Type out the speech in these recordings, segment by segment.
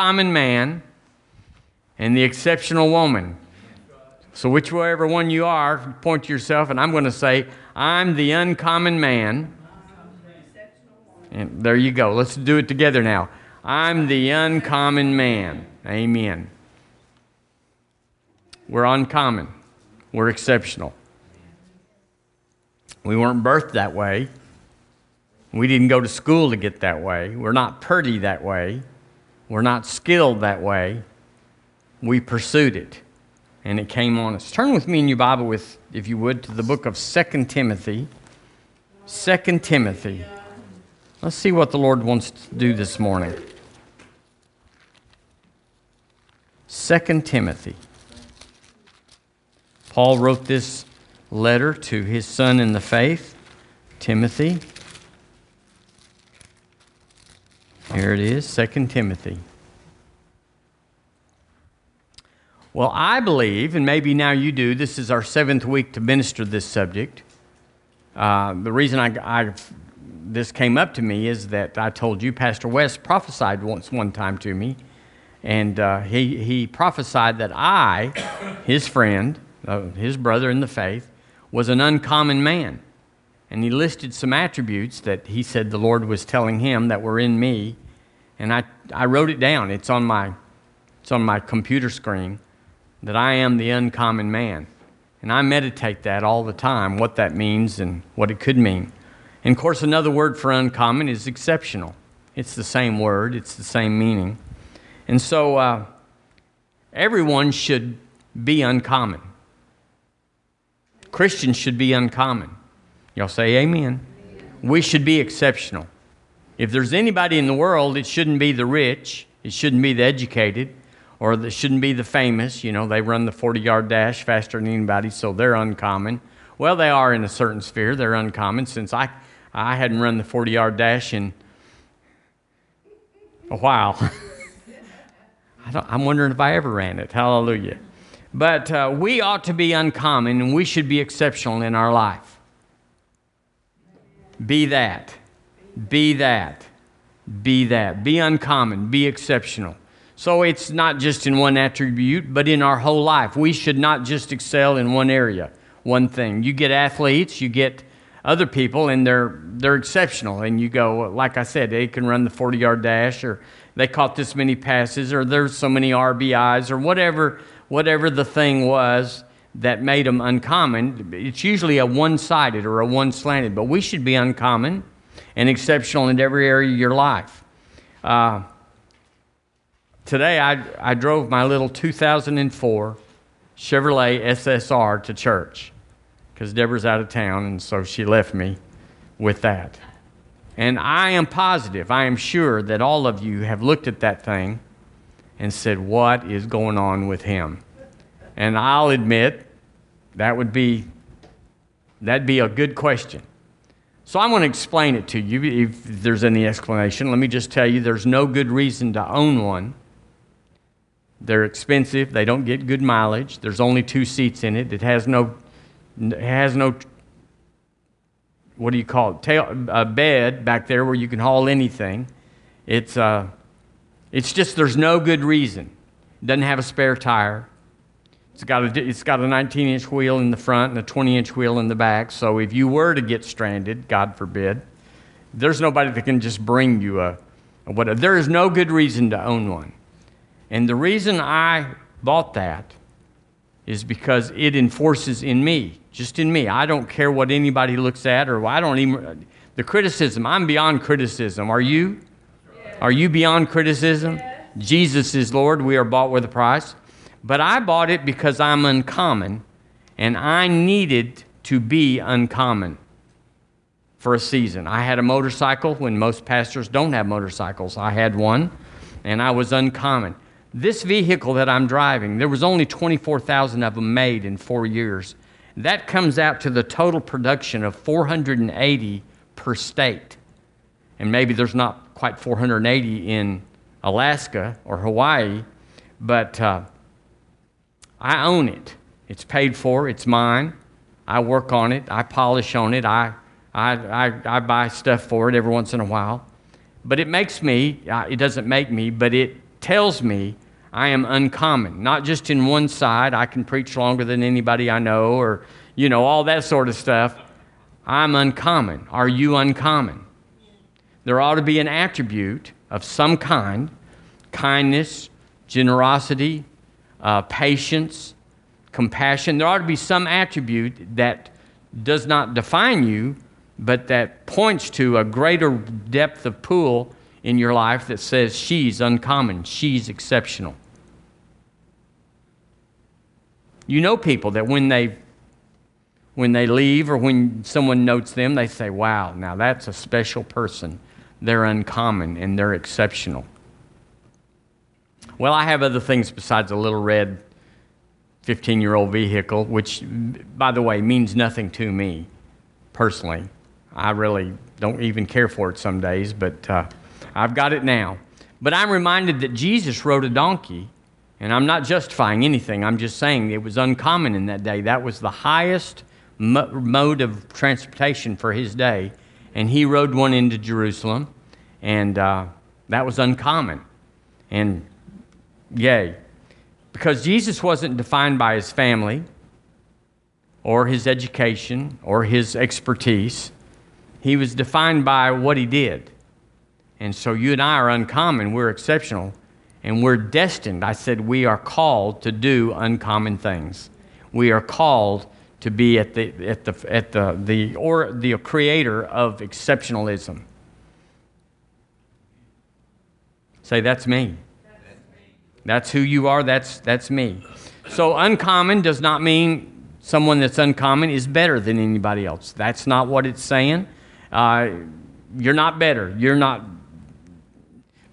uncommon man and the exceptional woman. So, whichever one you are, point to yourself, and I'm going to say, I'm the uncommon man. And there you go. Let's do it together now. I'm the uncommon man. Amen. We're uncommon, we're exceptional. We weren't birthed that way. We didn't go to school to get that way. We're not pretty that way. We're not skilled that way. We pursued it, and it came on us. Turn with me in your Bible, with, if you would, to the book of Second Timothy. Second Timothy. Let's see what the Lord wants to do this morning. Second Timothy. Paul wrote this letter to his son in the faith, Timothy. Here it is, 2 Timothy. Well, I believe, and maybe now you do, this is our seventh week to minister this subject. Uh, the reason I, I, this came up to me is that I told you Pastor West prophesied once one time to me, and uh, he, he prophesied that I, his friend, uh, his brother in the faith, was an uncommon man. And he listed some attributes that he said the Lord was telling him that were in me. And I, I wrote it down. It's on, my, it's on my computer screen that I am the uncommon man. And I meditate that all the time, what that means and what it could mean. And of course, another word for uncommon is exceptional. It's the same word, it's the same meaning. And so uh, everyone should be uncommon. Christians should be uncommon. Y'all say amen. We should be exceptional. If there's anybody in the world, it shouldn't be the rich, it shouldn't be the educated, or it shouldn't be the famous. You know, they run the 40 yard dash faster than anybody, so they're uncommon. Well, they are in a certain sphere, they're uncommon since I, I hadn't run the 40 yard dash in a while. I am wondering if I ever ran it. Hallelujah. But uh, we ought to be uncommon and we should be exceptional in our life. Be that. Be that. Be that. Be uncommon. Be exceptional. So it's not just in one attribute, but in our whole life. We should not just excel in one area, one thing. You get athletes, you get other people, and they're, they're exceptional. And you go, like I said, they can run the 40 yard dash, or they caught this many passes, or there's so many RBIs, or whatever whatever the thing was that made them uncommon. It's usually a one sided or a one slanted, but we should be uncommon and exceptional in every area of your life. Uh, today, I, I drove my little 2004 Chevrolet SSR to church because Deborah's out of town, and so she left me with that. And I am positive, I am sure that all of you have looked at that thing and said, What is going on with him? And I'll admit that would be that'd be a good question. So I'm going to explain it to you if there's any explanation. Let me just tell you there's no good reason to own one. They're expensive, they don't get good mileage. There's only two seats in it. It has no it has no what do you call it? Tail, a bed back there where you can haul anything. It's uh, it's just there's no good reason. It doesn't have a spare tire. It's got a, it's got a 19 inch wheel in the front and a 20 inch wheel in the back. So if you were to get stranded, God forbid, there's nobody that can just bring you a, a whatever. There is no good reason to own one. And the reason I bought that is because it enforces in me, just in me. I don't care what anybody looks at or I don't even, the criticism, I'm beyond criticism. Are you? Are you beyond criticism? Jesus is Lord. We are bought with a price. But I bought it because I'm uncommon and I needed to be uncommon for a season. I had a motorcycle when most pastors don't have motorcycles. I had one and I was uncommon. This vehicle that I'm driving, there was only 24,000 of them made in 4 years. That comes out to the total production of 480 per state. And maybe there's not quite 480 in Alaska or Hawaii, but uh, I own it. It's paid for, it's mine. I work on it, I polish on it, I, I, I, I buy stuff for it every once in a while. But it makes me, it doesn't make me, but it tells me I am uncommon, not just in one side. I can preach longer than anybody I know, or, you know, all that sort of stuff. I'm uncommon. Are you uncommon? There ought to be an attribute of some kind kindness, generosity, uh, patience, compassion. There ought to be some attribute that does not define you, but that points to a greater depth of pool in your life that says she's uncommon, she's exceptional. You know people that when they when they leave or when someone notes them, they say, "Wow, now that's a special person. They're uncommon and they're exceptional." Well, I have other things besides a little red 15-year-old vehicle, which by the way means nothing to me personally. I really don't even care for it some days, but uh, I've got it now. But I'm reminded that Jesus rode a donkey, and I'm not justifying anything. I'm just saying it was uncommon in that day. That was the highest mo- mode of transportation for his day, and he rode one into Jerusalem, and uh, that was uncommon. And yay. Because Jesus wasn't defined by his family or his education or his expertise, he was defined by what he did. And so you and I are uncommon, we're exceptional, and we're destined. I said we are called to do uncommon things. We are called to be at the at the at the the or the creator of exceptionalism. Say that's me. That's who you are. That's that's me. So uncommon does not mean someone that's uncommon is better than anybody else. That's not what it's saying. Uh, you're not better. You're not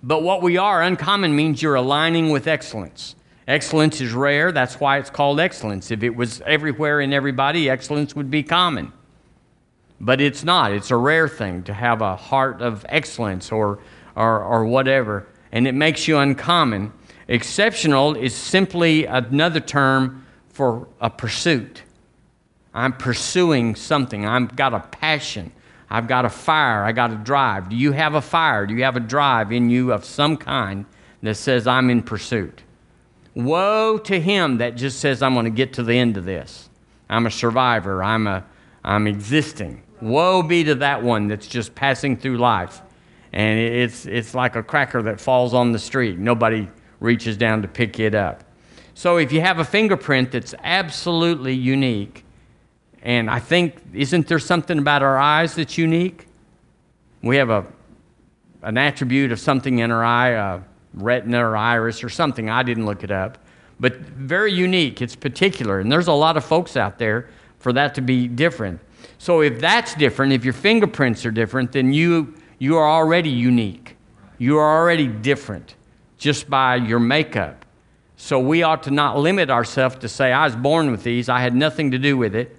but what we are, uncommon means you're aligning with excellence. Excellence is rare, that's why it's called excellence. If it was everywhere in everybody, excellence would be common. But it's not. It's a rare thing to have a heart of excellence or, or, or whatever, and it makes you uncommon. Exceptional is simply another term for a pursuit. I'm pursuing something, I've got a passion. I've got a fire, I got a drive. Do you have a fire? Do you have a drive in you of some kind that says, I'm in pursuit? Woe to him that just says, I'm going to get to the end of this. I'm a survivor, I'm, a, I'm existing. Woe be to that one that's just passing through life. And it's, it's like a cracker that falls on the street. Nobody reaches down to pick it up. So if you have a fingerprint that's absolutely unique, and I think, isn't there something about our eyes that's unique? We have a, an attribute of something in our eye, a retina or iris or something. I didn't look it up. But very unique. It's particular. And there's a lot of folks out there for that to be different. So if that's different, if your fingerprints are different, then you, you are already unique. You are already different just by your makeup. So we ought to not limit ourselves to say, I was born with these, I had nothing to do with it.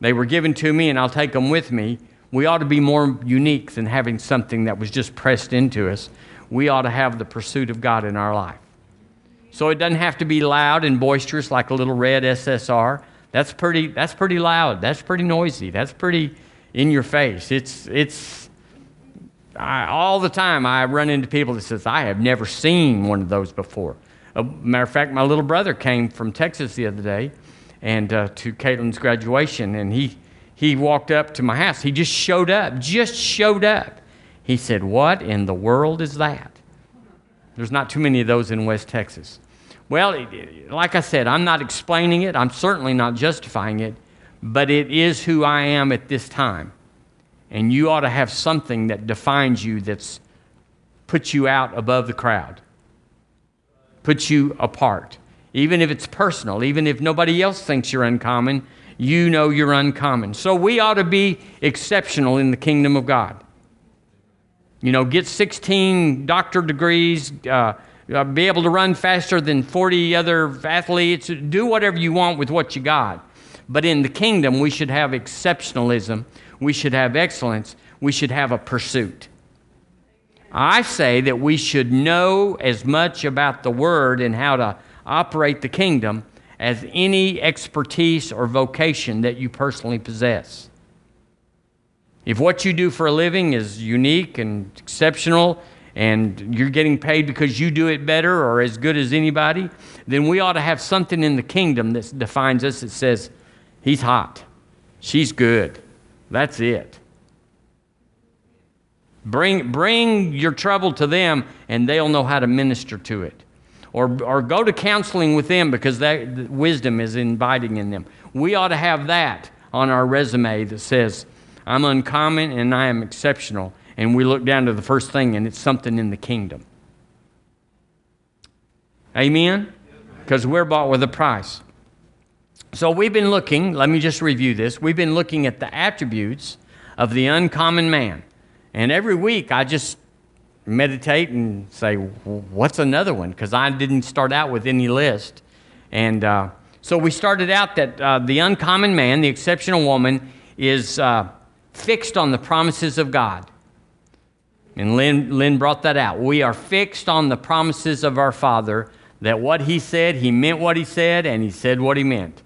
They were given to me and I'll take them with me. We ought to be more unique than having something that was just pressed into us. We ought to have the pursuit of God in our life. So it doesn't have to be loud and boisterous like a little red SSR. That's pretty, that's pretty loud. That's pretty noisy. That's pretty in your face. It's, it's, I, all the time I run into people that says, I have never seen one of those before. A matter of fact, my little brother came from Texas the other day and uh, to Caitlin's graduation, and he he walked up to my house. He just showed up, just showed up. He said, "What in the world is that?" There's not too many of those in West Texas. Well, like I said, I'm not explaining it. I'm certainly not justifying it, but it is who I am at this time. And you ought to have something that defines you that's puts you out above the crowd, puts you apart even if it's personal, even if nobody else thinks you're uncommon, you know you're uncommon. So we ought to be exceptional in the kingdom of God. You know, get 16 doctor degrees, uh, uh, be able to run faster than 40 other athletes, do whatever you want with what you got. But in the kingdom, we should have exceptionalism, we should have excellence, we should have a pursuit. I say that we should know as much about the word and how to operate the kingdom as any expertise or vocation that you personally possess. If what you do for a living is unique and exceptional and you're getting paid because you do it better or as good as anybody, then we ought to have something in the kingdom that defines us that says, He's hot, she's good. That's it. Bring, bring your trouble to them, and they'll know how to minister to it. Or, or go to counseling with them because that wisdom is inviting in them. We ought to have that on our resume that says, I'm uncommon and I am exceptional. And we look down to the first thing, and it's something in the kingdom. Amen? Because we're bought with a price. So we've been looking, let me just review this. We've been looking at the attributes of the uncommon man. And every week I just meditate and say, what's another one? Because I didn't start out with any list. And uh, so we started out that uh, the uncommon man, the exceptional woman, is uh, fixed on the promises of God. And Lynn, Lynn brought that out. We are fixed on the promises of our Father that what He said, He meant what He said, and He said what He meant.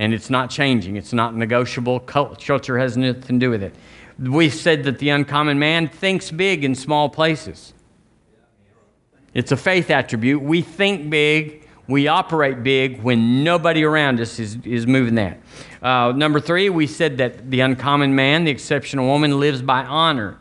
And it's not changing, it's not negotiable. Culture has nothing to do with it. We said that the uncommon man thinks big in small places. It's a faith attribute. We think big, we operate big when nobody around us is, is moving that. Uh, number three, we said that the uncommon man, the exceptional woman, lives by honor.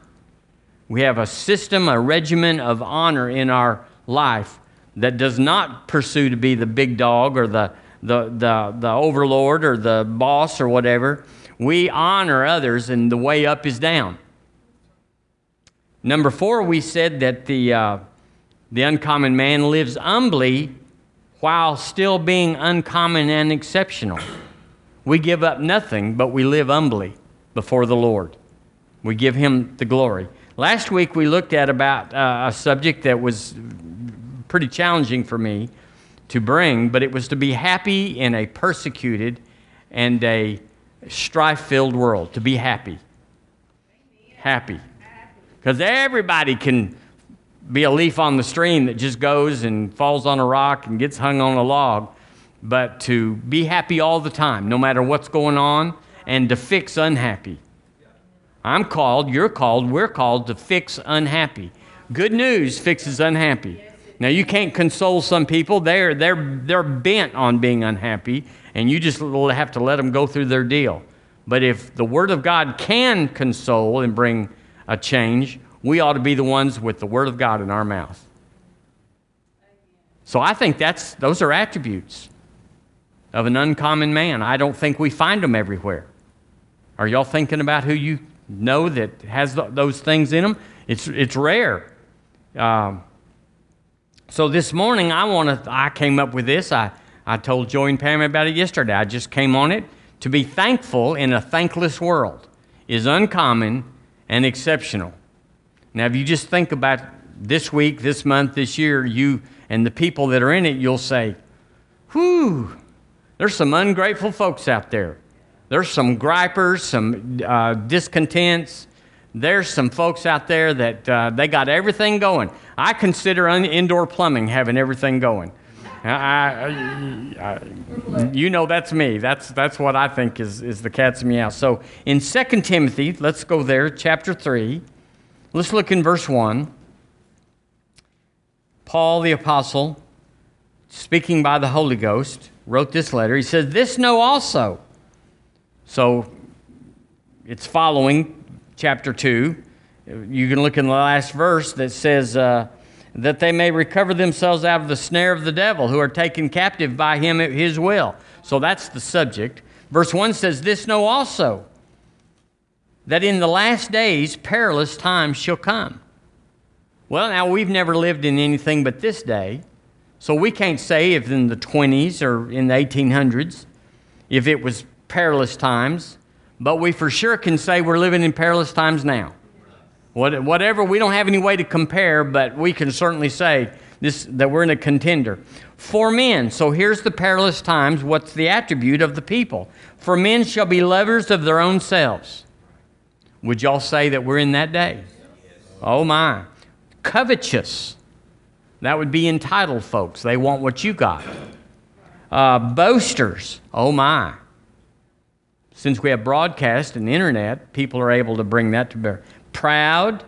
We have a system, a regimen of honor in our life that does not pursue to be the big dog or the, the, the, the overlord or the boss or whatever. We honor others, and the way up is down. Number four, we said that the, uh, the uncommon man lives humbly while still being uncommon and exceptional. We give up nothing, but we live humbly before the Lord. We give Him the glory. Last week we looked at about uh, a subject that was pretty challenging for me to bring, but it was to be happy in a persecuted and a strife filled world. To be happy. Happy. Because everybody can be a leaf on the stream that just goes and falls on a rock and gets hung on a log, but to be happy all the time, no matter what's going on, and to fix unhappy. I'm called, you're called, we're called to fix unhappy. Good news fixes unhappy. Now you can't console some people. They're they're they're bent on being unhappy, and you just have to let them go through their deal. But if the Word of God can console and bring a change, we ought to be the ones with the Word of God in our mouth. So I think that's those are attributes of an uncommon man. I don't think we find them everywhere. Are y'all thinking about who you know that has those things in them. It's, it's rare. Um, so this morning, I want. I came up with this. I, I told Joey and Pam about it yesterday. I just came on it. To be thankful in a thankless world is uncommon and exceptional. Now, if you just think about this week, this month, this year, you and the people that are in it, you'll say, whew, there's some ungrateful folks out there. There's some gripers, some uh, discontents. There's some folks out there that uh, they got everything going. I consider un- indoor plumbing having everything going. I, I, I, you know that's me. That's, that's what I think is, is the cat's meow. So in 2 Timothy, let's go there, chapter 3. Let's look in verse 1. Paul the Apostle, speaking by the Holy Ghost, wrote this letter. He said, This know also so it's following chapter 2. You can look in the last verse that says, uh, that they may recover themselves out of the snare of the devil, who are taken captive by him at his will. So that's the subject. Verse 1 says, This know also, that in the last days perilous times shall come. Well, now we've never lived in anything but this day, so we can't say if in the 20s or in the 1800s, if it was perilous times, but we for sure can say we're living in perilous times now. Whatever, we don't have any way to compare, but we can certainly say this, that we're in a contender. For men, so here's the perilous times. What's the attribute of the people? For men shall be lovers of their own selves. Would y'all say that we're in that day? Oh my. Covetous. That would be entitled folks. They want what you got. Uh, boasters. Oh my. Since we have broadcast and internet, people are able to bring that to bear. Proud,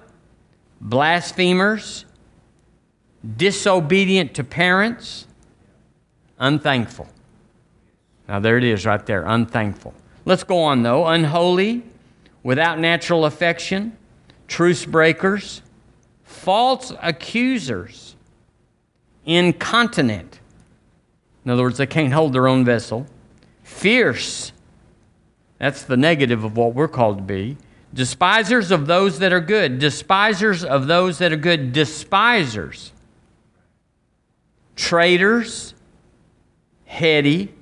blasphemers, disobedient to parents, unthankful. Now, there it is right there unthankful. Let's go on though. Unholy, without natural affection, truce breakers, false accusers, incontinent. In other words, they can't hold their own vessel. Fierce. That's the negative of what we're called to be. Despisers of those that are good. Despisers of those that are good. Despisers. Traitors. Heady.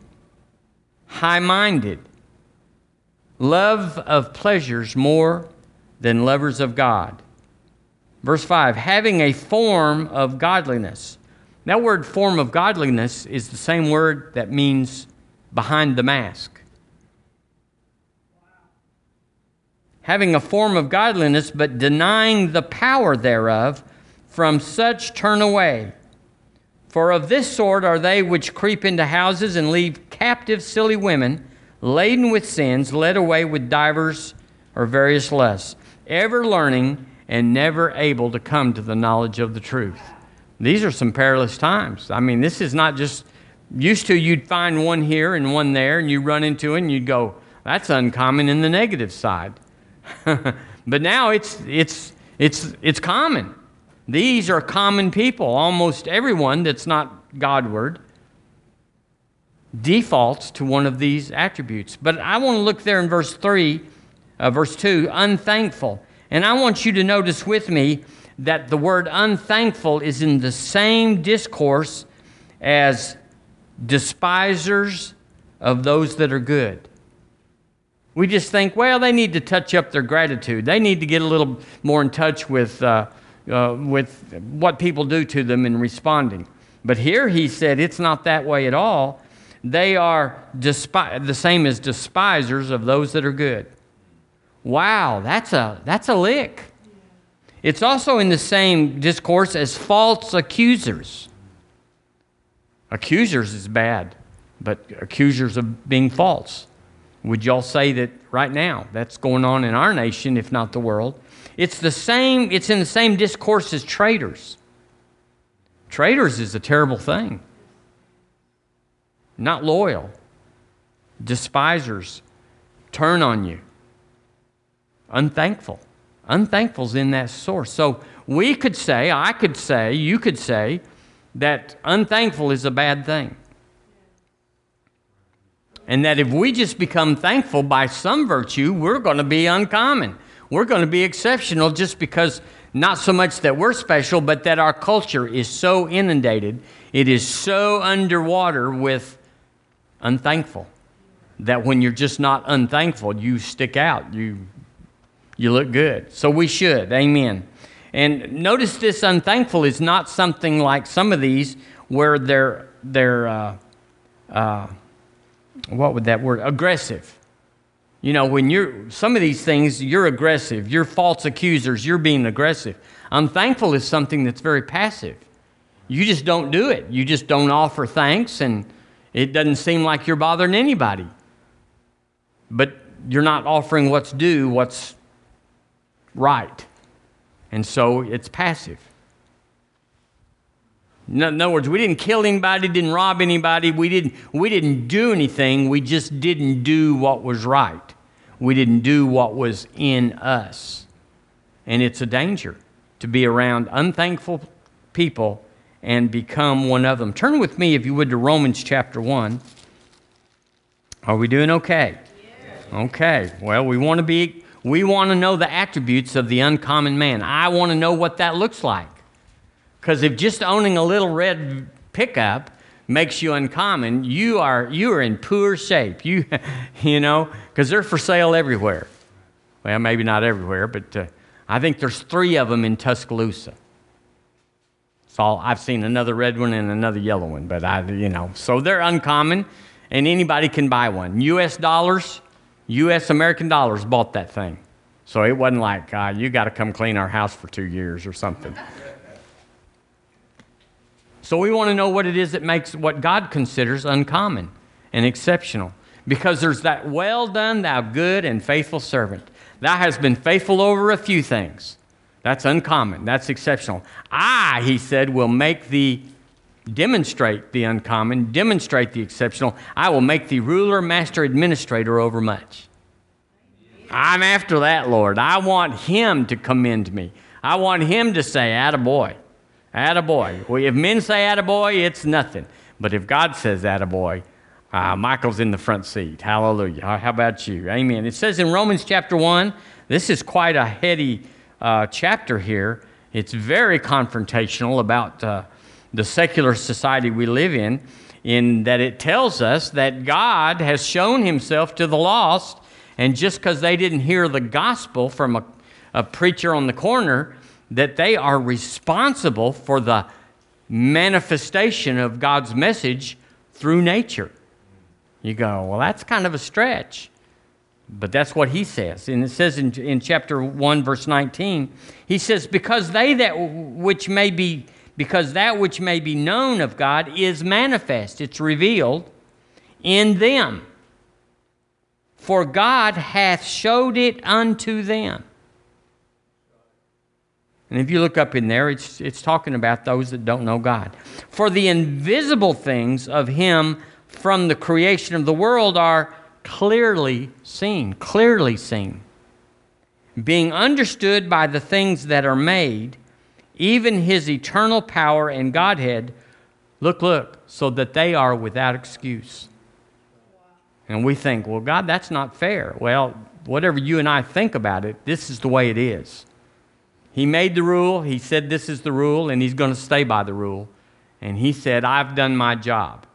High minded. Love of pleasures more than lovers of God. Verse 5 having a form of godliness. That word form of godliness is the same word that means behind the mask. Having a form of godliness, but denying the power thereof, from such turn away. For of this sort are they which creep into houses and leave captive silly women, laden with sins, led away with divers or various lusts, ever learning and never able to come to the knowledge of the truth. These are some perilous times. I mean, this is not just used to you'd find one here and one there, and you run into it and you'd go, that's uncommon in the negative side. but now it's, it's, it's, it's common. These are common people. Almost everyone that's not Godward defaults to one of these attributes. But I want to look there in verse 3, uh, verse 2, unthankful. And I want you to notice with me that the word unthankful is in the same discourse as despisers of those that are good. We just think, well, they need to touch up their gratitude. They need to get a little more in touch with, uh, uh, with what people do to them in responding. But here he said it's not that way at all. They are despi- the same as despisers of those that are good. Wow, that's a, that's a lick. It's also in the same discourse as false accusers. Accusers is bad, but accusers of being false. Would y'all say that right now that's going on in our nation, if not the world? It's the same, it's in the same discourse as traitors. Traitors is a terrible thing. Not loyal. Despisers turn on you. Unthankful. Unthankful's in that source. So we could say, I could say, you could say, that unthankful is a bad thing. And that if we just become thankful by some virtue, we're going to be uncommon. We're going to be exceptional just because not so much that we're special, but that our culture is so inundated, it is so underwater with unthankful that when you're just not unthankful, you stick out. You, you look good. So we should. Amen. And notice this unthankful is not something like some of these where they're, they're uh, uh, what would that word, aggressive. You know, when you're, some of these things, you're aggressive. You're false accusers. You're being aggressive. Unthankful is something that's very passive. You just don't do it. You just don't offer thanks, and it doesn't seem like you're bothering anybody. But you're not offering what's due, what's right. And so it's passive. In other words, we didn't kill anybody, didn't rob anybody, we didn't, we didn't do anything, we just didn't do what was right. We didn't do what was in us. And it's a danger to be around unthankful people and become one of them. Turn with me, if you would, to Romans chapter 1. Are we doing okay? Okay. Well, we want to be we want to know the attributes of the uncommon man. I want to know what that looks like. Because if just owning a little red pickup makes you uncommon, you are, you are in poor shape. You, you know, because they're for sale everywhere. Well, maybe not everywhere, but uh, I think there's three of them in Tuscaloosa. So I've seen another red one and another yellow one, but I, you know, so they're uncommon, and anybody can buy one. U.S. dollars, U.S. American dollars bought that thing. So it wasn't like, uh, you got to come clean our house for two years or something. So we want to know what it is that makes what God considers uncommon and exceptional. Because there's that well done, thou good and faithful servant. Thou hast been faithful over a few things. That's uncommon. That's exceptional. I, he said, will make thee demonstrate the uncommon, demonstrate the exceptional. I will make thee ruler, master, administrator over much. I'm after that, Lord. I want him to commend me. I want him to say, attaboy. Attaboy. Well, if men say attaboy, it's nothing. But if God says attaboy, uh, Michael's in the front seat. Hallelujah. How about you? Amen. It says in Romans chapter 1, this is quite a heady uh, chapter here. It's very confrontational about uh, the secular society we live in, in that it tells us that God has shown himself to the lost, and just because they didn't hear the gospel from a, a preacher on the corner, that they are responsible for the manifestation of God's message through nature. You go, well, that's kind of a stretch. But that's what he says. And it says in, in chapter 1, verse 19, he says, Because they that which may be, because that which may be known of God is manifest, it's revealed in them. For God hath showed it unto them. And if you look up in there, it's, it's talking about those that don't know God. For the invisible things of Him from the creation of the world are clearly seen, clearly seen, being understood by the things that are made, even his eternal power and Godhead. Look, look, so that they are without excuse. And we think, well, God, that's not fair. Well, whatever you and I think about it, this is the way it is. He made the rule, He said this is the rule, and He's going to stay by the rule. And He said, I've done my job.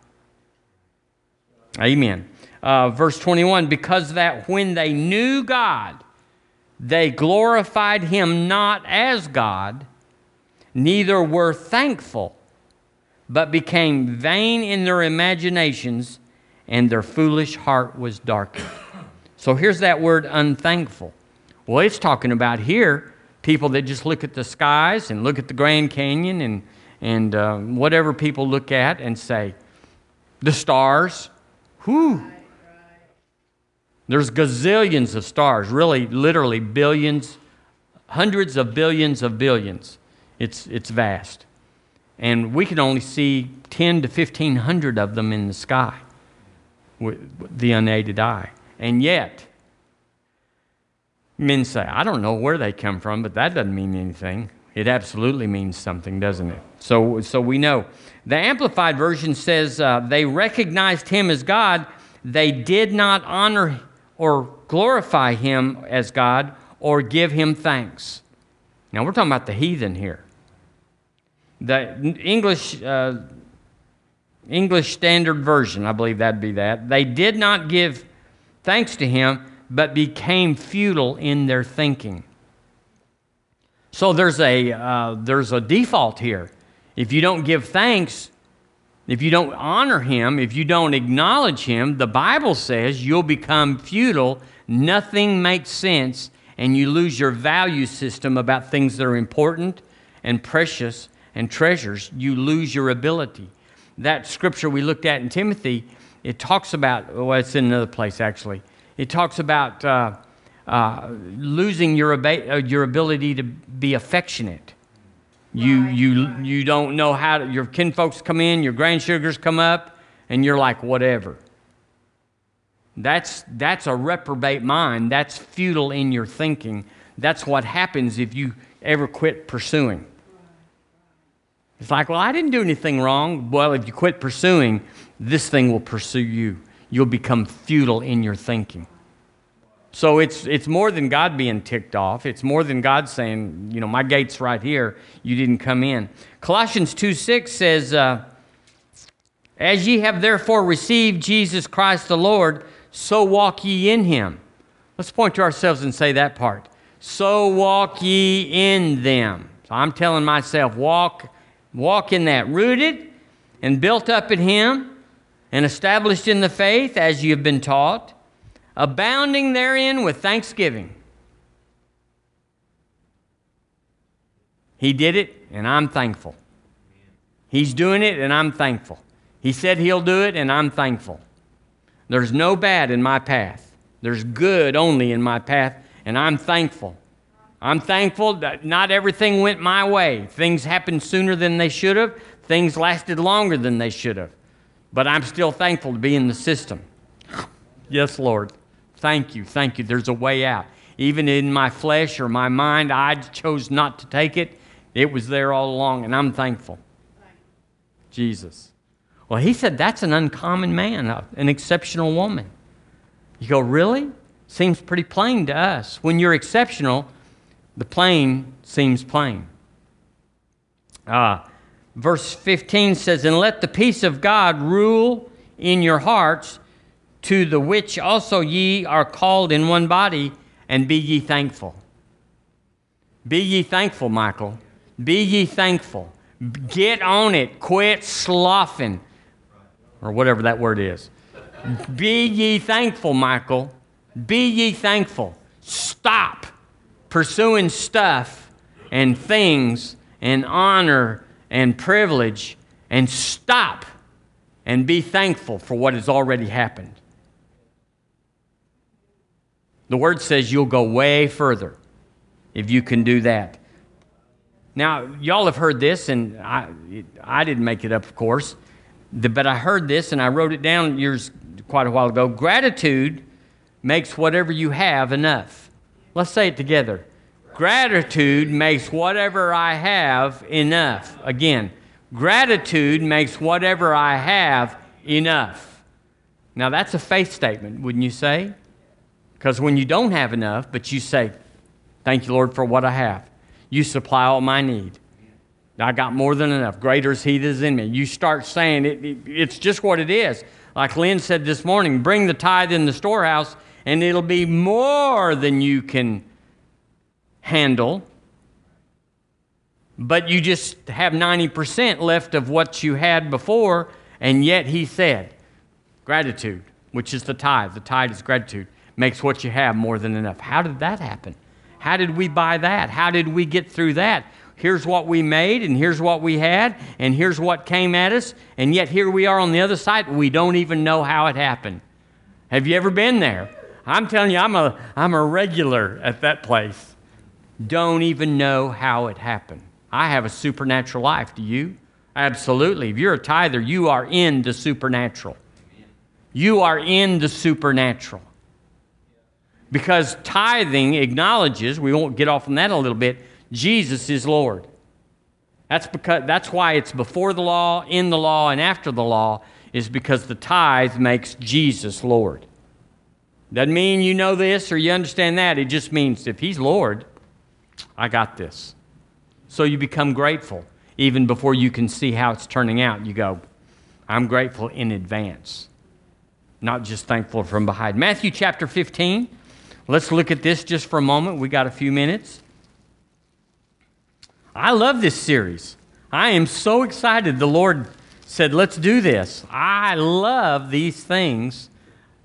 Amen uh, verse 21 because that when they knew God, they glorified him not as God, neither were thankful, but became vain in their imaginations, and their foolish heart was darkened. So here's that word unthankful. Well, it's talking about here people that just look at the skies and look at the Grand Canyon and, and uh, whatever people look at and say, the stars, whew, there's gazillions of stars, really, literally billions, hundreds of billions of billions. It's, it's vast. And we can only see 10 to 1,500 of them in the sky with the unaided eye. And yet, men say, I don't know where they come from, but that doesn't mean anything. It absolutely means something, doesn't it? So, so we know. The Amplified Version says uh, they recognized him as God. They did not honor or glorify him as God or give him thanks. Now, we're talking about the heathen here. The English, uh, English Standard Version, I believe that'd be that. They did not give thanks to him, but became futile in their thinking. So there's a, uh, there's a default here. If you don't give thanks, if you don't honor him, if you don't acknowledge him, the Bible says you'll become futile, nothing makes sense, and you lose your value system about things that are important and precious and treasures. You lose your ability. That scripture we looked at in Timothy, it talks about, well, it's in another place actually. It talks about uh, uh, losing your, uh, your ability to be affectionate. You, you, you don't know how to, your kinfolks come in, your grand sugars come up, and you're like, whatever. That's, that's a reprobate mind. That's futile in your thinking. That's what happens if you ever quit pursuing. It's like, well, I didn't do anything wrong. Well, if you quit pursuing, this thing will pursue you. You'll become futile in your thinking. So it's, it's more than God being ticked off. It's more than God saying, you know, my gate's right here. You didn't come in. Colossians 2 6 says, uh, As ye have therefore received Jesus Christ the Lord, so walk ye in him. Let's point to ourselves and say that part. So walk ye in them. So I'm telling myself, walk, walk in that, rooted and built up in him and established in the faith as you have been taught abounding therein with thanksgiving. He did it, and I'm thankful. He's doing it, and I'm thankful. He said he'll do it, and I'm thankful. There's no bad in my path, there's good only in my path, and I'm thankful. I'm thankful that not everything went my way. Things happened sooner than they should have, things lasted longer than they should have. But I'm still thankful to be in the system. Yes, Lord. Thank you. Thank you. There's a way out. Even in my flesh or my mind, I chose not to take it. It was there all along, and I'm thankful. Jesus. Well, he said that's an uncommon man, an exceptional woman. You go, really? Seems pretty plain to us. When you're exceptional, the plain seems plain. Uh, verse 15 says, And let the peace of God rule in your hearts, to the which also ye are called in one body, and be ye thankful. Be ye thankful, Michael. Be ye thankful. Get on it. Quit sloughing, or whatever that word is. Be ye thankful, Michael. Be ye thankful. Stop pursuing stuff and things and honor and privilege and stop and be thankful for what has already happened. The word says you'll go way further if you can do that. Now, y'all have heard this, and I, I didn't make it up, of course, but I heard this and I wrote it down years quite a while ago. Gratitude makes whatever you have enough. Let's say it together. Gratitude makes whatever I have enough. Again, gratitude makes whatever I have enough. Now, that's a faith statement, wouldn't you say? Because when you don't have enough, but you say, Thank you, Lord, for what I have, you supply all my need. I got more than enough. Greater is He that is in me. You start saying it, it, it's just what it is. Like Lynn said this morning, bring the tithe in the storehouse, and it'll be more than you can handle. But you just have 90% left of what you had before, and yet He said, gratitude, which is the tithe. The tithe is gratitude, makes what you have more than enough. How did that happen? How did we buy that? How did we get through that? Here's what we made, and here's what we had, and here's what came at us, and yet here we are on the other side. We don't even know how it happened. Have you ever been there? I'm telling you, I'm a, I'm a regular at that place. Don't even know how it happened. I have a supernatural life. Do you? Absolutely. If you're a tither, you are in the supernatural. You are in the supernatural. Because tithing acknowledges, we won't get off on that a little bit, Jesus is Lord. That's, because, that's why it's before the law, in the law, and after the law, is because the tithe makes Jesus Lord. Doesn't mean you know this or you understand that. It just means if He's Lord, I got this. So you become grateful even before you can see how it's turning out. You go, I'm grateful in advance, not just thankful from behind. Matthew chapter 15. Let's look at this just for a moment. We got a few minutes. I love this series. I am so excited. The Lord said, Let's do this. I love these things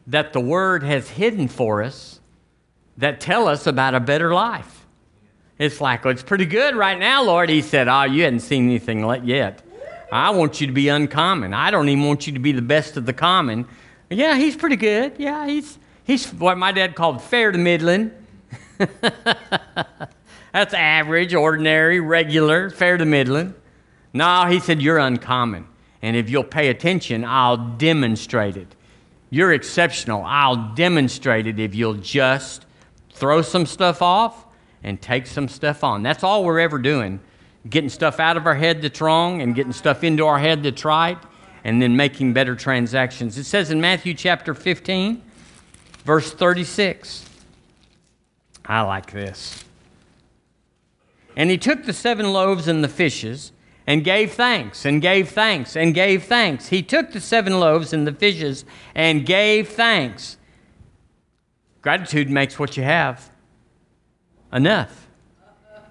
that the Word has hidden for us that tell us about a better life. It's like, well, it's pretty good right now, Lord. He said, Oh, you hadn't seen anything yet. I want you to be uncommon. I don't even want you to be the best of the common. Yeah, he's pretty good. Yeah, he's He's what my dad called fair to middling. That's average, ordinary, regular, fair to middling. No, he said, You're uncommon. And if you'll pay attention, I'll demonstrate it. You're exceptional. I'll demonstrate it if you'll just throw some stuff off and take some stuff on. That's all we're ever doing. Getting stuff out of our head that's wrong and getting stuff into our head that's right and then making better transactions. It says in Matthew chapter 15, Verse 36. I like this. And he took the seven loaves and the fishes and gave thanks and gave thanks and gave thanks. He took the seven loaves and the fishes and gave thanks. Gratitude makes what you have enough.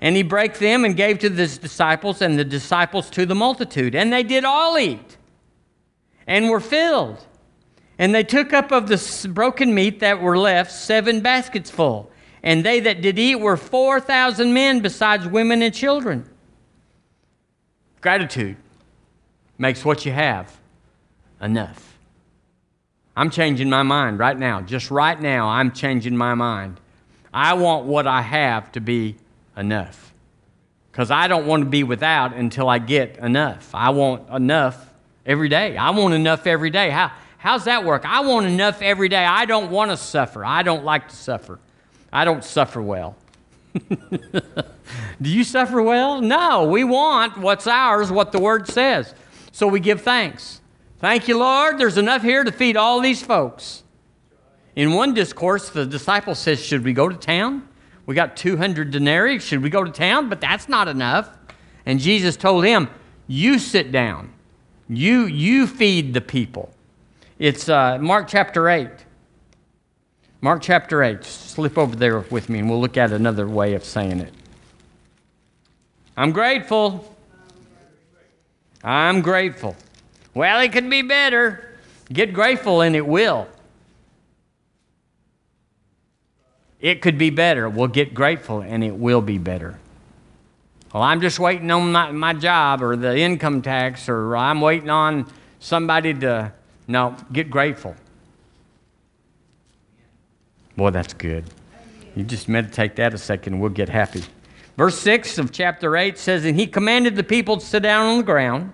And he broke them and gave to his disciples, and the disciples to the multitude. And they did all eat and were filled. And they took up of the broken meat that were left seven baskets full. And they that did eat were 4,000 men, besides women and children. Gratitude makes what you have enough. I'm changing my mind right now. Just right now, I'm changing my mind. I want what I have to be enough. Because I don't want to be without until I get enough. I want enough every day. I want enough every day. How, how's that work? I want enough every day. I don't want to suffer. I don't like to suffer. I don't suffer well. Do you suffer well? No, we want what's ours, what the word says. So we give thanks. Thank you, Lord. There's enough here to feed all these folks. In one discourse, the disciple says, Should we go to town? We got 200 denarii. Should we go to town? But that's not enough. And Jesus told him, You sit down. You, you feed the people. It's uh, Mark chapter 8. Mark chapter 8. Slip over there with me and we'll look at another way of saying it. I'm grateful. I'm grateful. Well, it could be better. Get grateful and it will. It could be better. We'll get grateful and it will be better. Well, I'm just waiting on my, my job or the income tax or I'm waiting on somebody to. No, get grateful. Boy, that's good. You just meditate that a second we'll get happy. Verse 6 of chapter 8 says, And he commanded the people to sit down on the ground.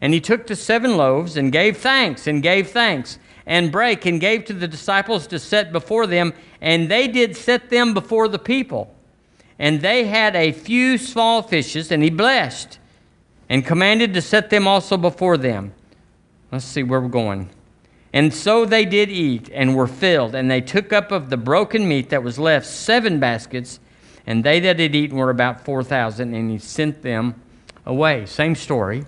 And he took the seven loaves and gave thanks and gave thanks and brake and gave to the disciples to set before them. And they did set them before the people. And they had a few small fishes, and he blessed and commanded to set them also before them. Let's see where we're going. And so they did eat and were filled, and they took up of the broken meat that was left seven baskets, and they that had eaten were about 4,000, and he sent them away. Same story.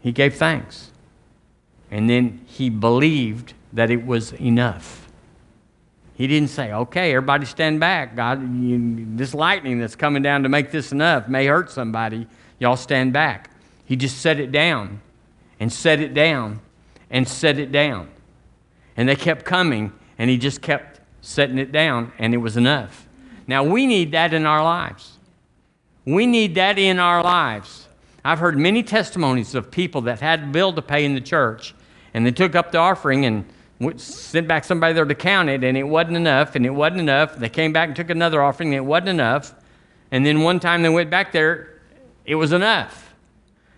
He gave thanks. And then he believed that it was enough. He didn't say, okay, everybody stand back. God, you, this lightning that's coming down to make this enough may hurt somebody. Y'all stand back. He just set it down and set it down and set it down. And they kept coming, and he just kept setting it down, and it was enough. Now, we need that in our lives. We need that in our lives. I've heard many testimonies of people that had a bill to pay in the church, and they took up the offering and sent back somebody there to count it, and it wasn't enough, and it wasn't enough. They came back and took another offering, and it wasn't enough. And then one time they went back there, it was enough.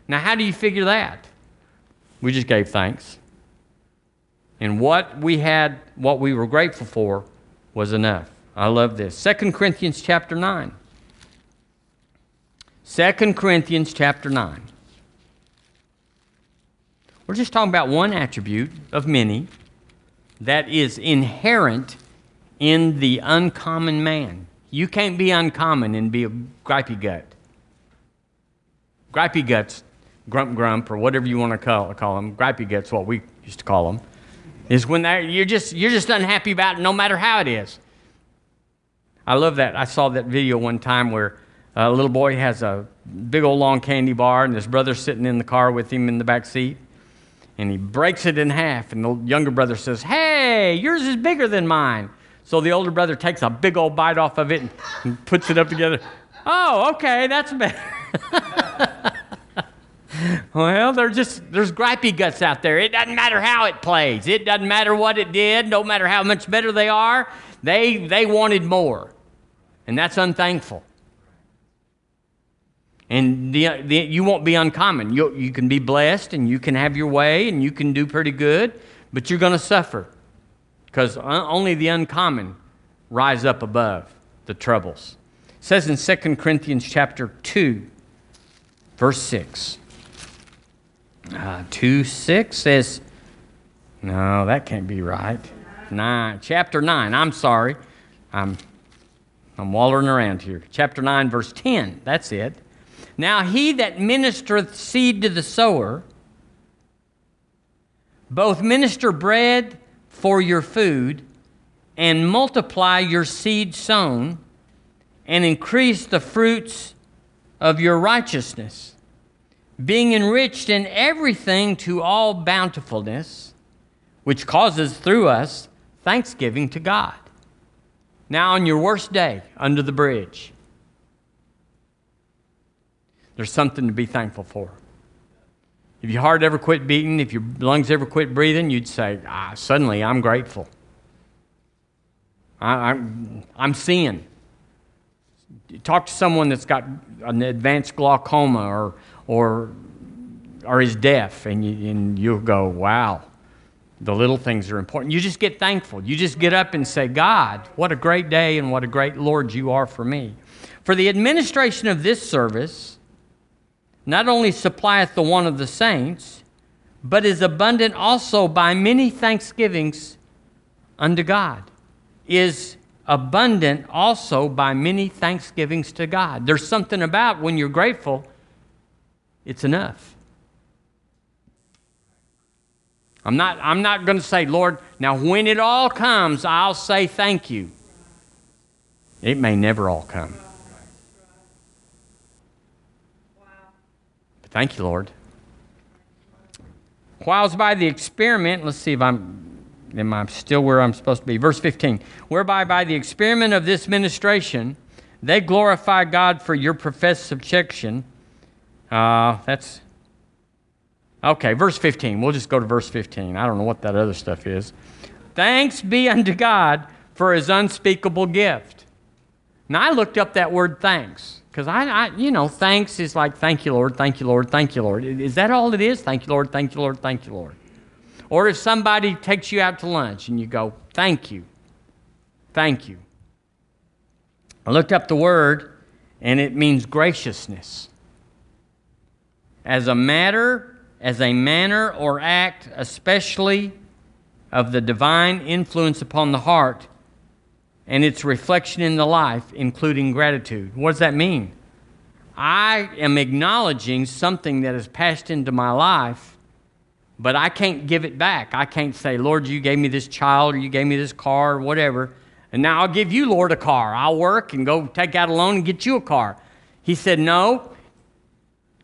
Now, how do you figure that? We just gave thanks. And what we had, what we were grateful for, was enough. I love this. 2 Corinthians chapter 9. 2 Corinthians chapter 9. We're just talking about one attribute of many that is inherent in the uncommon man. You can't be uncommon and be a gripey gut. Gripey guts grump grump or whatever you want to call, call them, gripey guts, what we used to call them, is when you're just, you're just unhappy about it no matter how it is. I love that. I saw that video one time where a little boy has a big old long candy bar and his brother's sitting in the car with him in the back seat. And he breaks it in half, and the younger brother says, Hey, yours is bigger than mine. So the older brother takes a big old bite off of it and, and puts it up together. Oh, okay, that's better. well, there's just there's gripey guts out there. It doesn't matter how it plays. It doesn't matter what it did. No matter how much better they are, they they wanted more, and that's unthankful. And the, the, you won't be uncommon. You, you can be blessed and you can have your way and you can do pretty good, but you're going to suffer because only the uncommon rise up above the troubles. It says in 2 Corinthians chapter 2, verse 6. Uh, 2 6 says, no, that can't be right. 9, chapter 9, I'm sorry. I'm, I'm wallering around here. Chapter 9, verse 10, that's it. Now he that ministereth seed to the sower, both minister bread for your food, and multiply your seed sown, and increase the fruits of your righteousness being enriched in everything to all bountifulness, which causes through us thanksgiving to God. Now, on your worst day, under the bridge, there's something to be thankful for. If your heart ever quit beating, if your lungs ever quit breathing, you'd say, ah, suddenly I'm grateful. I, I'm, I'm seeing. Talk to someone that's got an advanced glaucoma or, or, or is deaf, and, you, and you'll go, wow, the little things are important. You just get thankful. You just get up and say, God, what a great day and what a great Lord you are for me. For the administration of this service not only supplieth the one of the saints, but is abundant also by many thanksgivings unto God. Is abundant also by many thanksgivings to God. There's something about when you're grateful, it's enough. I'm not, I'm not going to say, Lord, now when it all comes, I'll say thank you. It may never all come. Thank you, Lord. Whilst by the experiment, let's see if I'm am I still where I'm supposed to be? Verse 15. Whereby by the experiment of this ministration, they glorify God for your professed subjection. Uh, that's okay. Verse 15. We'll just go to verse 15. I don't know what that other stuff is. Thanks be unto God for his unspeakable gift. Now, I looked up that word thanks because I, I, you know, thanks is like thank you, Lord, thank you, Lord, thank you, Lord. Is that all it is? Thank you, Lord, thank you, Lord, thank you, Lord. Or if somebody takes you out to lunch and you go, thank you, thank you. I looked up the word and it means graciousness. As a matter, as a manner or act, especially of the divine influence upon the heart and its reflection in the life, including gratitude. What does that mean? I am acknowledging something that has passed into my life but I can't give it back. I can't say, Lord, you gave me this child or you gave me this car or whatever, and now I'll give you, Lord, a car. I'll work and go take out a loan and get you a car. He said, No,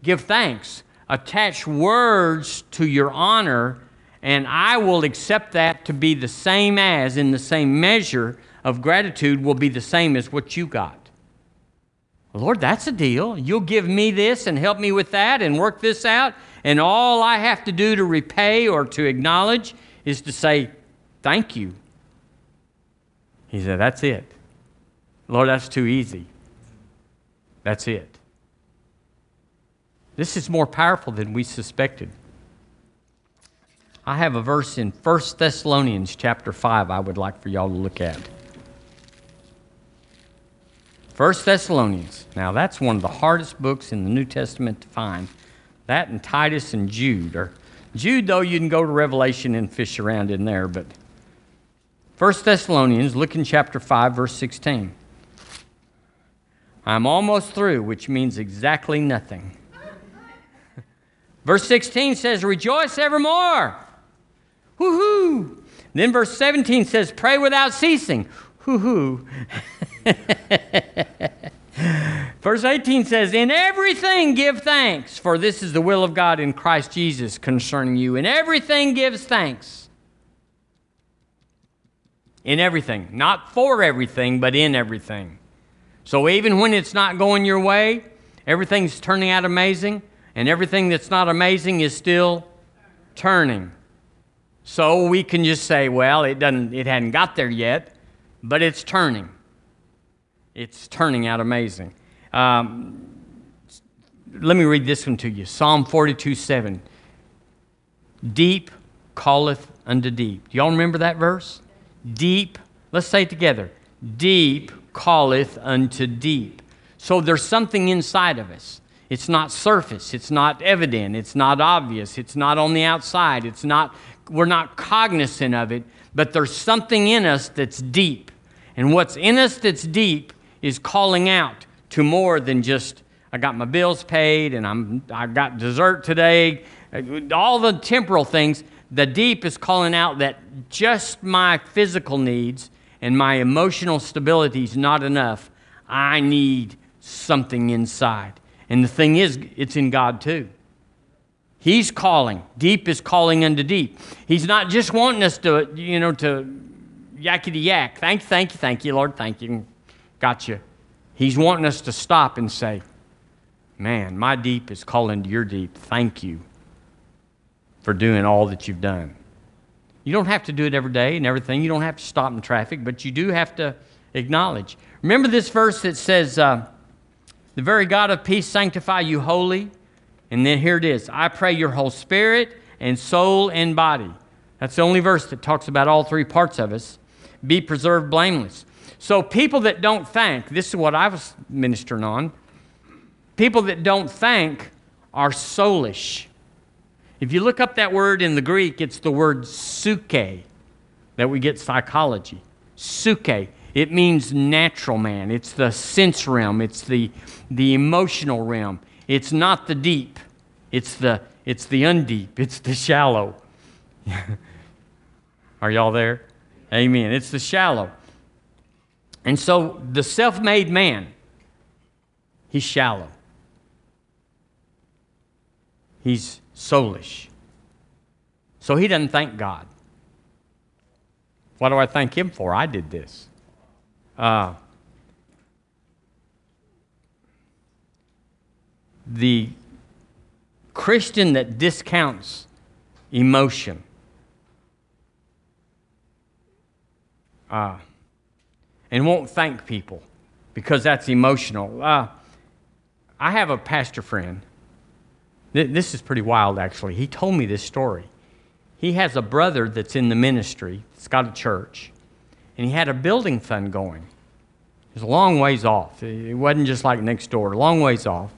give thanks. Attach words to your honor, and I will accept that to be the same as, in the same measure of gratitude, will be the same as what you got. Lord, that's a deal. You'll give me this and help me with that and work this out, and all I have to do to repay or to acknowledge is to say, Thank you. He said, That's it. Lord, that's too easy. That's it. This is more powerful than we suspected. I have a verse in 1 Thessalonians chapter 5 I would like for y'all to look at. 1 Thessalonians. Now, that's one of the hardest books in the New Testament to find. That and Titus and Jude. Or Jude, though, you can go to Revelation and fish around in there. But 1 Thessalonians, look in chapter 5, verse 16. I'm almost through, which means exactly nothing. verse 16 says, Rejoice evermore. Woohoo! Then verse 17 says, Pray without ceasing. Woohoo! Verse 18 says, In everything give thanks, for this is the will of God in Christ Jesus concerning you. In everything gives thanks. In everything. Not for everything, but in everything. So even when it's not going your way, everything's turning out amazing, and everything that's not amazing is still turning. So we can just say, well, it doesn't it hadn't got there yet, but it's turning. It's turning out amazing. Um, let me read this one to you Psalm 42 7. Deep calleth unto deep. Do y'all remember that verse? Deep, let's say it together. Deep calleth unto deep. So there's something inside of us. It's not surface, it's not evident, it's not obvious, it's not on the outside, it's not we're not cognizant of it, but there's something in us that's deep. And what's in us that's deep is calling out to more than just I got my bills paid and I'm I got dessert today. Uh, all the temporal things. The deep is calling out that just my physical needs and my emotional stability is not enough. I need something inside. And the thing is, it's in God too. He's calling. Deep is calling unto deep. He's not just wanting us to, you know, to yakety yak. Thank you, thank you, thank you, Lord, thank you. Got you. He's wanting us to stop and say, Man, my deep is calling to your deep. Thank you for doing all that you've done. You don't have to do it every day and everything. You don't have to stop in traffic, but you do have to acknowledge. Remember this verse that says, uh, The very God of peace sanctify you wholly. And then here it is I pray your whole spirit and soul and body. That's the only verse that talks about all three parts of us. Be preserved blameless. So, people that don't thank, this is what I was ministering on. People that don't thank are soulish. If you look up that word in the Greek, it's the word suke that we get psychology. Suke. It means natural man. It's the sense realm. It's the, the emotional realm. It's not the deep. It's the, it's the undeep. It's the shallow. Are y'all there? Amen. It's the shallow. And so the self made man, he's shallow. He's soulish. So he doesn't thank God. What do I thank him for? I did this. Uh, the Christian that discounts emotion uh, and won't thank people because that's emotional. Uh, I have a pastor friend. This is pretty wild, actually. He told me this story. He has a brother that's in the ministry, it's got a church, and he had a building fund going. It was a long ways off. It wasn't just like next door, a long ways off.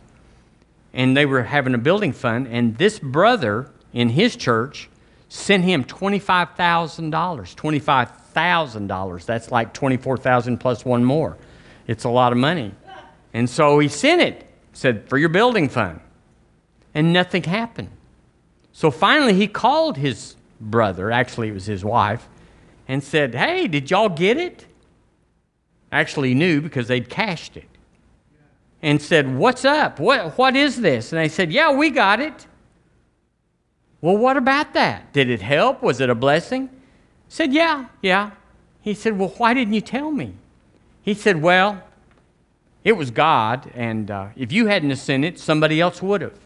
And they were having a building fund, and this brother in his church sent him $25,000. $25,000. That's like 24,000 plus one more. It's a lot of money. And so he sent it, said, for your building fund. And nothing happened. So finally he called his brother, actually it was his wife, and said, Hey, did y'all get it? Actually knew because they'd cashed it. And said, What's up? What, what is this? And they said, Yeah, we got it. Well, what about that? Did it help? Was it a blessing? Said, Yeah, yeah. He said, Well, why didn't you tell me? He said, Well, it was God, and uh, if you hadn't sent it, somebody else would have.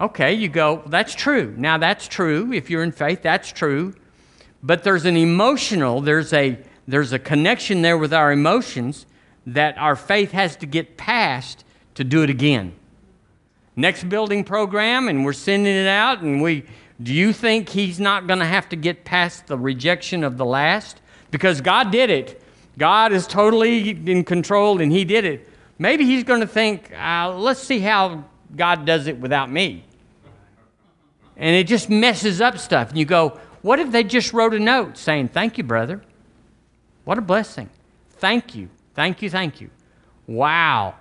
Okay, you go, that's true. Now, that's true. If you're in faith, that's true. But there's an emotional, there's a, there's a connection there with our emotions that our faith has to get past to do it again next building program and we're sending it out and we do you think he's not going to have to get past the rejection of the last? Because god did it. God is totally in control and he did it. Maybe he's going to think uh, let's see how god does it without me. And it just messes up stuff. And you go what if they just wrote a note saying thank you brother. What a blessing. Thank you. Thank you. Thank you wow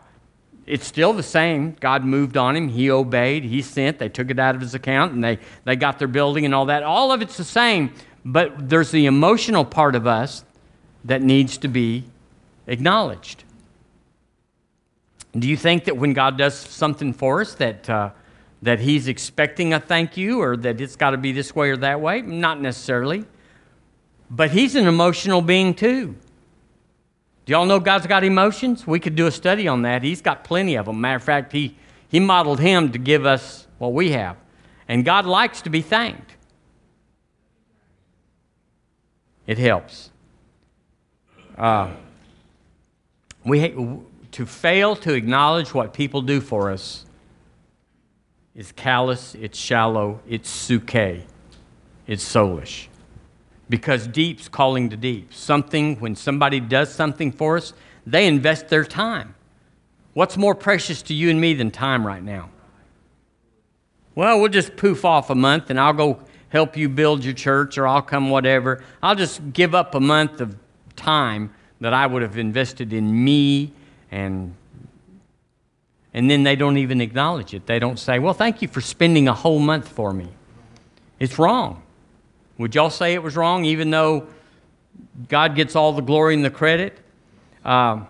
it's still the same. God moved on him. He obeyed. He sent. They took it out of his account and they, they got their building and all that. All of it's the same. But there's the emotional part of us that needs to be acknowledged. Do you think that when God does something for us that, uh, that he's expecting a thank you or that it's got to be this way or that way? Not necessarily. But he's an emotional being too. Do y'all know God's got emotions? We could do a study on that. He's got plenty of them. Matter of fact, he, he modeled him to give us what we have. And God likes to be thanked. It helps. Uh, we, to fail to acknowledge what people do for us is callous, it's shallow, it's suke, it's soulish because deep's calling to deep. Something, when somebody does something for us, they invest their time. What's more precious to you and me than time right now? Well, we'll just poof off a month and I'll go help you build your church or I'll come whatever. I'll just give up a month of time that I would have invested in me and and then they don't even acknowledge it. They don't say, "Well, thank you for spending a whole month for me." It's wrong. Would y'all say it was wrong, even though God gets all the glory and the credit? Um,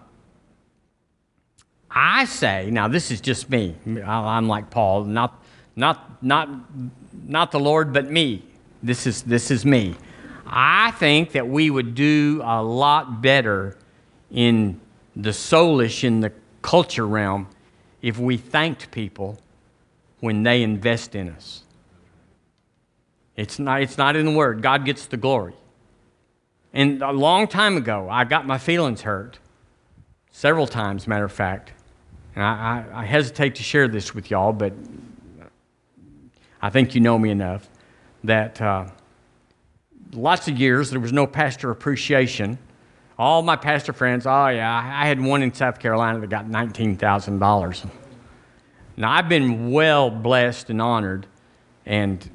I say, now this is just me. I'm like Paul, not, not, not, not the Lord, but me. This is, this is me. I think that we would do a lot better in the soulish, in the culture realm, if we thanked people when they invest in us. It's not, it's not in the Word. God gets the glory. And a long time ago, I got my feelings hurt. Several times, matter of fact. And I, I, I hesitate to share this with y'all, but I think you know me enough that uh, lots of years there was no pastor appreciation. All my pastor friends, oh yeah, I had one in South Carolina that got $19,000. Now I've been well blessed and honored, and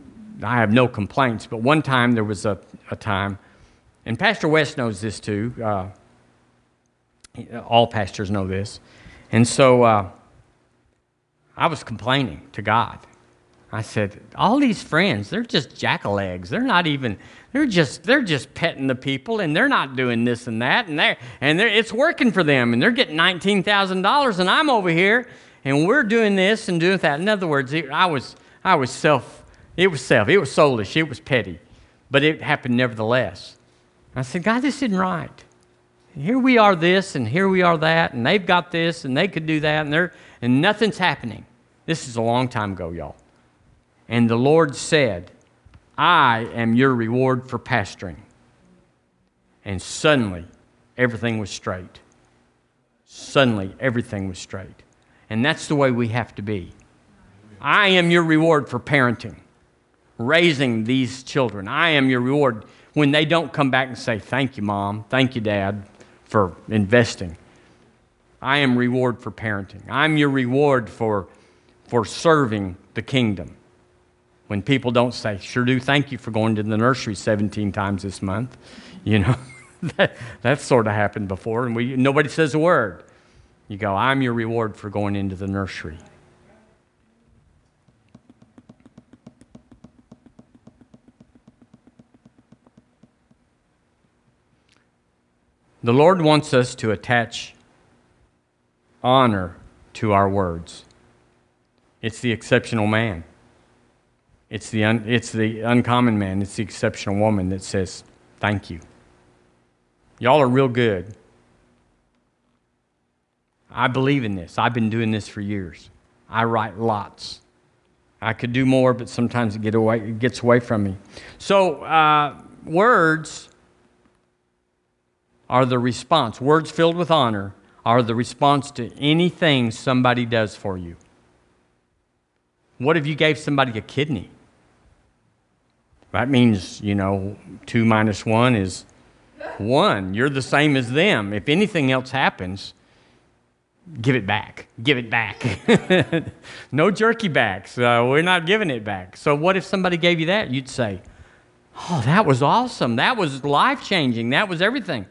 I have no complaints. But one time there was a, a time, and Pastor West knows this too. Uh, all pastors know this. And so uh, I was complaining to God. I said, all these friends, they're just jackal eggs. They're not even, they're just, they're just petting the people and they're not doing this and that. And, they're, and they're, it's working for them and they're getting $19,000 and I'm over here and we're doing this and doing that. In other words, I was, I was self, it was self, it was soulish, it was petty, but it happened nevertheless. I said, God, this isn't right. Here we are this and here we are that, and they've got this and they could do that, and, they're, and nothing's happening. This is a long time ago, y'all. And the Lord said, I am your reward for pastoring. And suddenly, everything was straight. Suddenly, everything was straight. And that's the way we have to be. I am your reward for parenting, raising these children. I am your reward when they don't come back and say, Thank you, mom. Thank you, dad, for investing. I am reward for parenting. I'm your reward for, for serving the kingdom. When people don't say, Sure do, thank you for going to the nursery 17 times this month. You know, that, that's sort of happened before, and we, nobody says a word. You go, I'm your reward for going into the nursery. The Lord wants us to attach honor to our words. It's the exceptional man. It's the, un, it's the uncommon man. It's the exceptional woman that says, Thank you. Y'all are real good. I believe in this. I've been doing this for years. I write lots. I could do more, but sometimes it, get away, it gets away from me. So, uh, words are the response. Words filled with honor are the response to anything somebody does for you. What if you gave somebody a kidney? That means, you know, two minus one is one. You're the same as them. If anything else happens, give it back. Give it back. no jerky backs. Uh, we're not giving it back. So, what if somebody gave you that? You'd say, Oh, that was awesome. That was life changing. That was everything.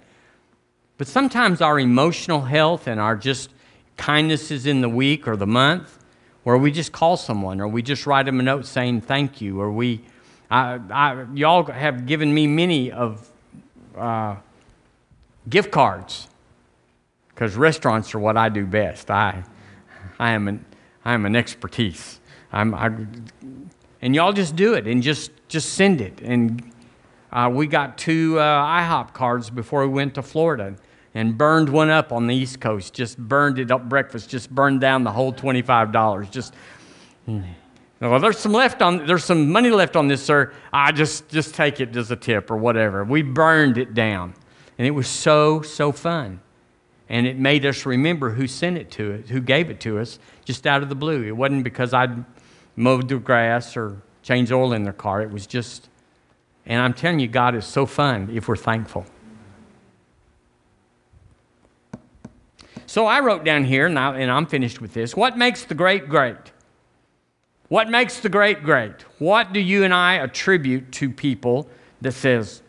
But sometimes our emotional health and our just kindnesses in the week or the month, where we just call someone or we just write them a note saying thank you, or we, I, I, y'all have given me many of uh, gift cards because restaurants are what I do best. I, I am an, I am an expertise. I'm, I, and y'all just do it and just, just send it. And uh, we got two uh, IHOP cards before we went to Florida and burned one up on the East Coast. Just burned it up breakfast. Just burned down the whole twenty-five dollars. Just. Hmm. Well, there's some left on. There's some money left on this, sir. I just just take it as a tip or whatever. We burned it down, and it was so so fun and it made us remember who sent it to us, who gave it to us, just out of the blue. It wasn't because I'd mowed the grass or changed oil in their car. It was just, and I'm telling you, God is so fun if we're thankful. So I wrote down here, and, I, and I'm finished with this. What makes the great great? What makes the great great? What do you and I attribute to people that says,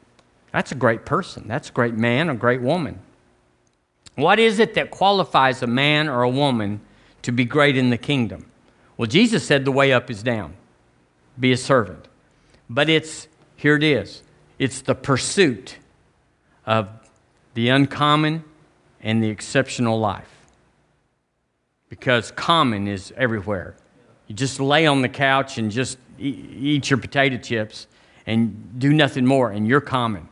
that's a great person, that's a great man, a great woman? What is it that qualifies a man or a woman to be great in the kingdom? Well, Jesus said the way up is down. Be a servant. But it's, here it is, it's the pursuit of the uncommon and the exceptional life. Because common is everywhere. You just lay on the couch and just eat your potato chips and do nothing more, and you're common.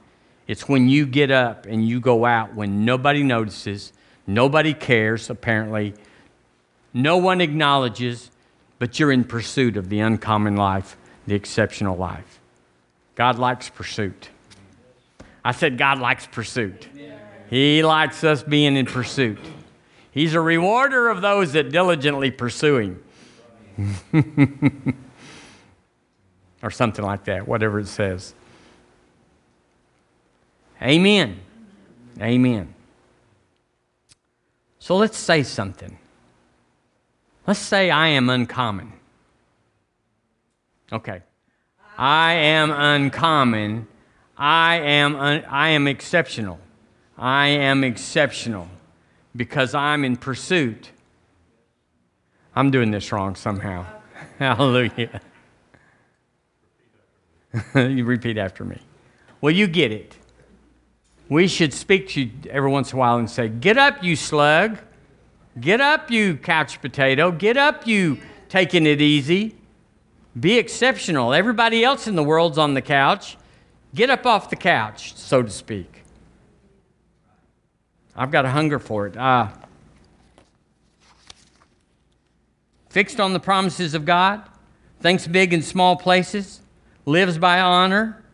It's when you get up and you go out when nobody notices, nobody cares, apparently, no one acknowledges, but you're in pursuit of the uncommon life, the exceptional life. God likes pursuit. I said, God likes pursuit. He likes us being in pursuit. He's a rewarder of those that diligently pursue Him. or something like that, whatever it says. Amen. Amen. So let's say something. Let's say I am uncommon. Okay. I am uncommon. I am, un- I am exceptional. I am exceptional because I'm in pursuit. I'm doing this wrong somehow. Hallelujah. you repeat after me. Well, you get it. We should speak to you every once in a while and say, Get up, you slug. Get up, you couch potato. Get up, you taking it easy. Be exceptional. Everybody else in the world's on the couch. Get up off the couch, so to speak. I've got a hunger for it. Uh, fixed on the promises of God, thinks big in small places, lives by honor,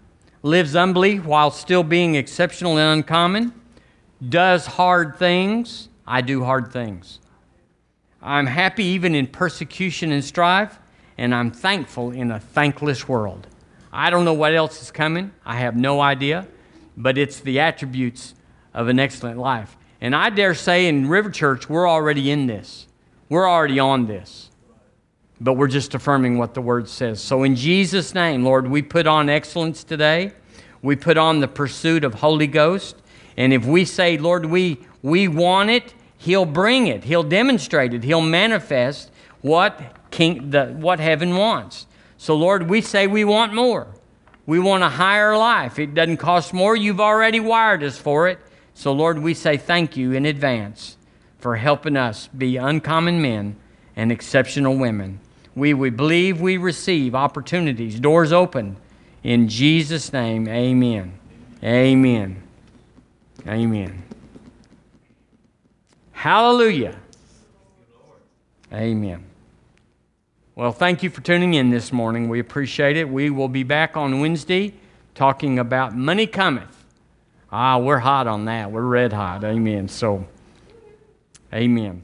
lives humbly while still being exceptional and uncommon, does hard things. I do hard things. I'm happy even in persecution and strife, and I'm thankful in a thankless world. I don't know what else is coming. I have no idea, but it's the attributes of an excellent life. And I dare say in River Church, we're already in this. We're already on this but we're just affirming what the word says. So, in Jesus' name, Lord, we put on excellence today. We put on the pursuit of Holy Ghost. And if we say, Lord, we, we want it, He'll bring it, He'll demonstrate it, He'll manifest what, king, the, what heaven wants. So, Lord, we say we want more. We want a higher life. It doesn't cost more. You've already wired us for it. So, Lord, we say thank you in advance for helping us be uncommon men and exceptional women. We, we believe we receive opportunities, doors open. In Jesus' name, amen. Amen. Amen. Hallelujah. Amen. Well, thank you for tuning in this morning. We appreciate it. We will be back on Wednesday talking about money cometh. Ah, we're hot on that. We're red hot. Amen. So, amen.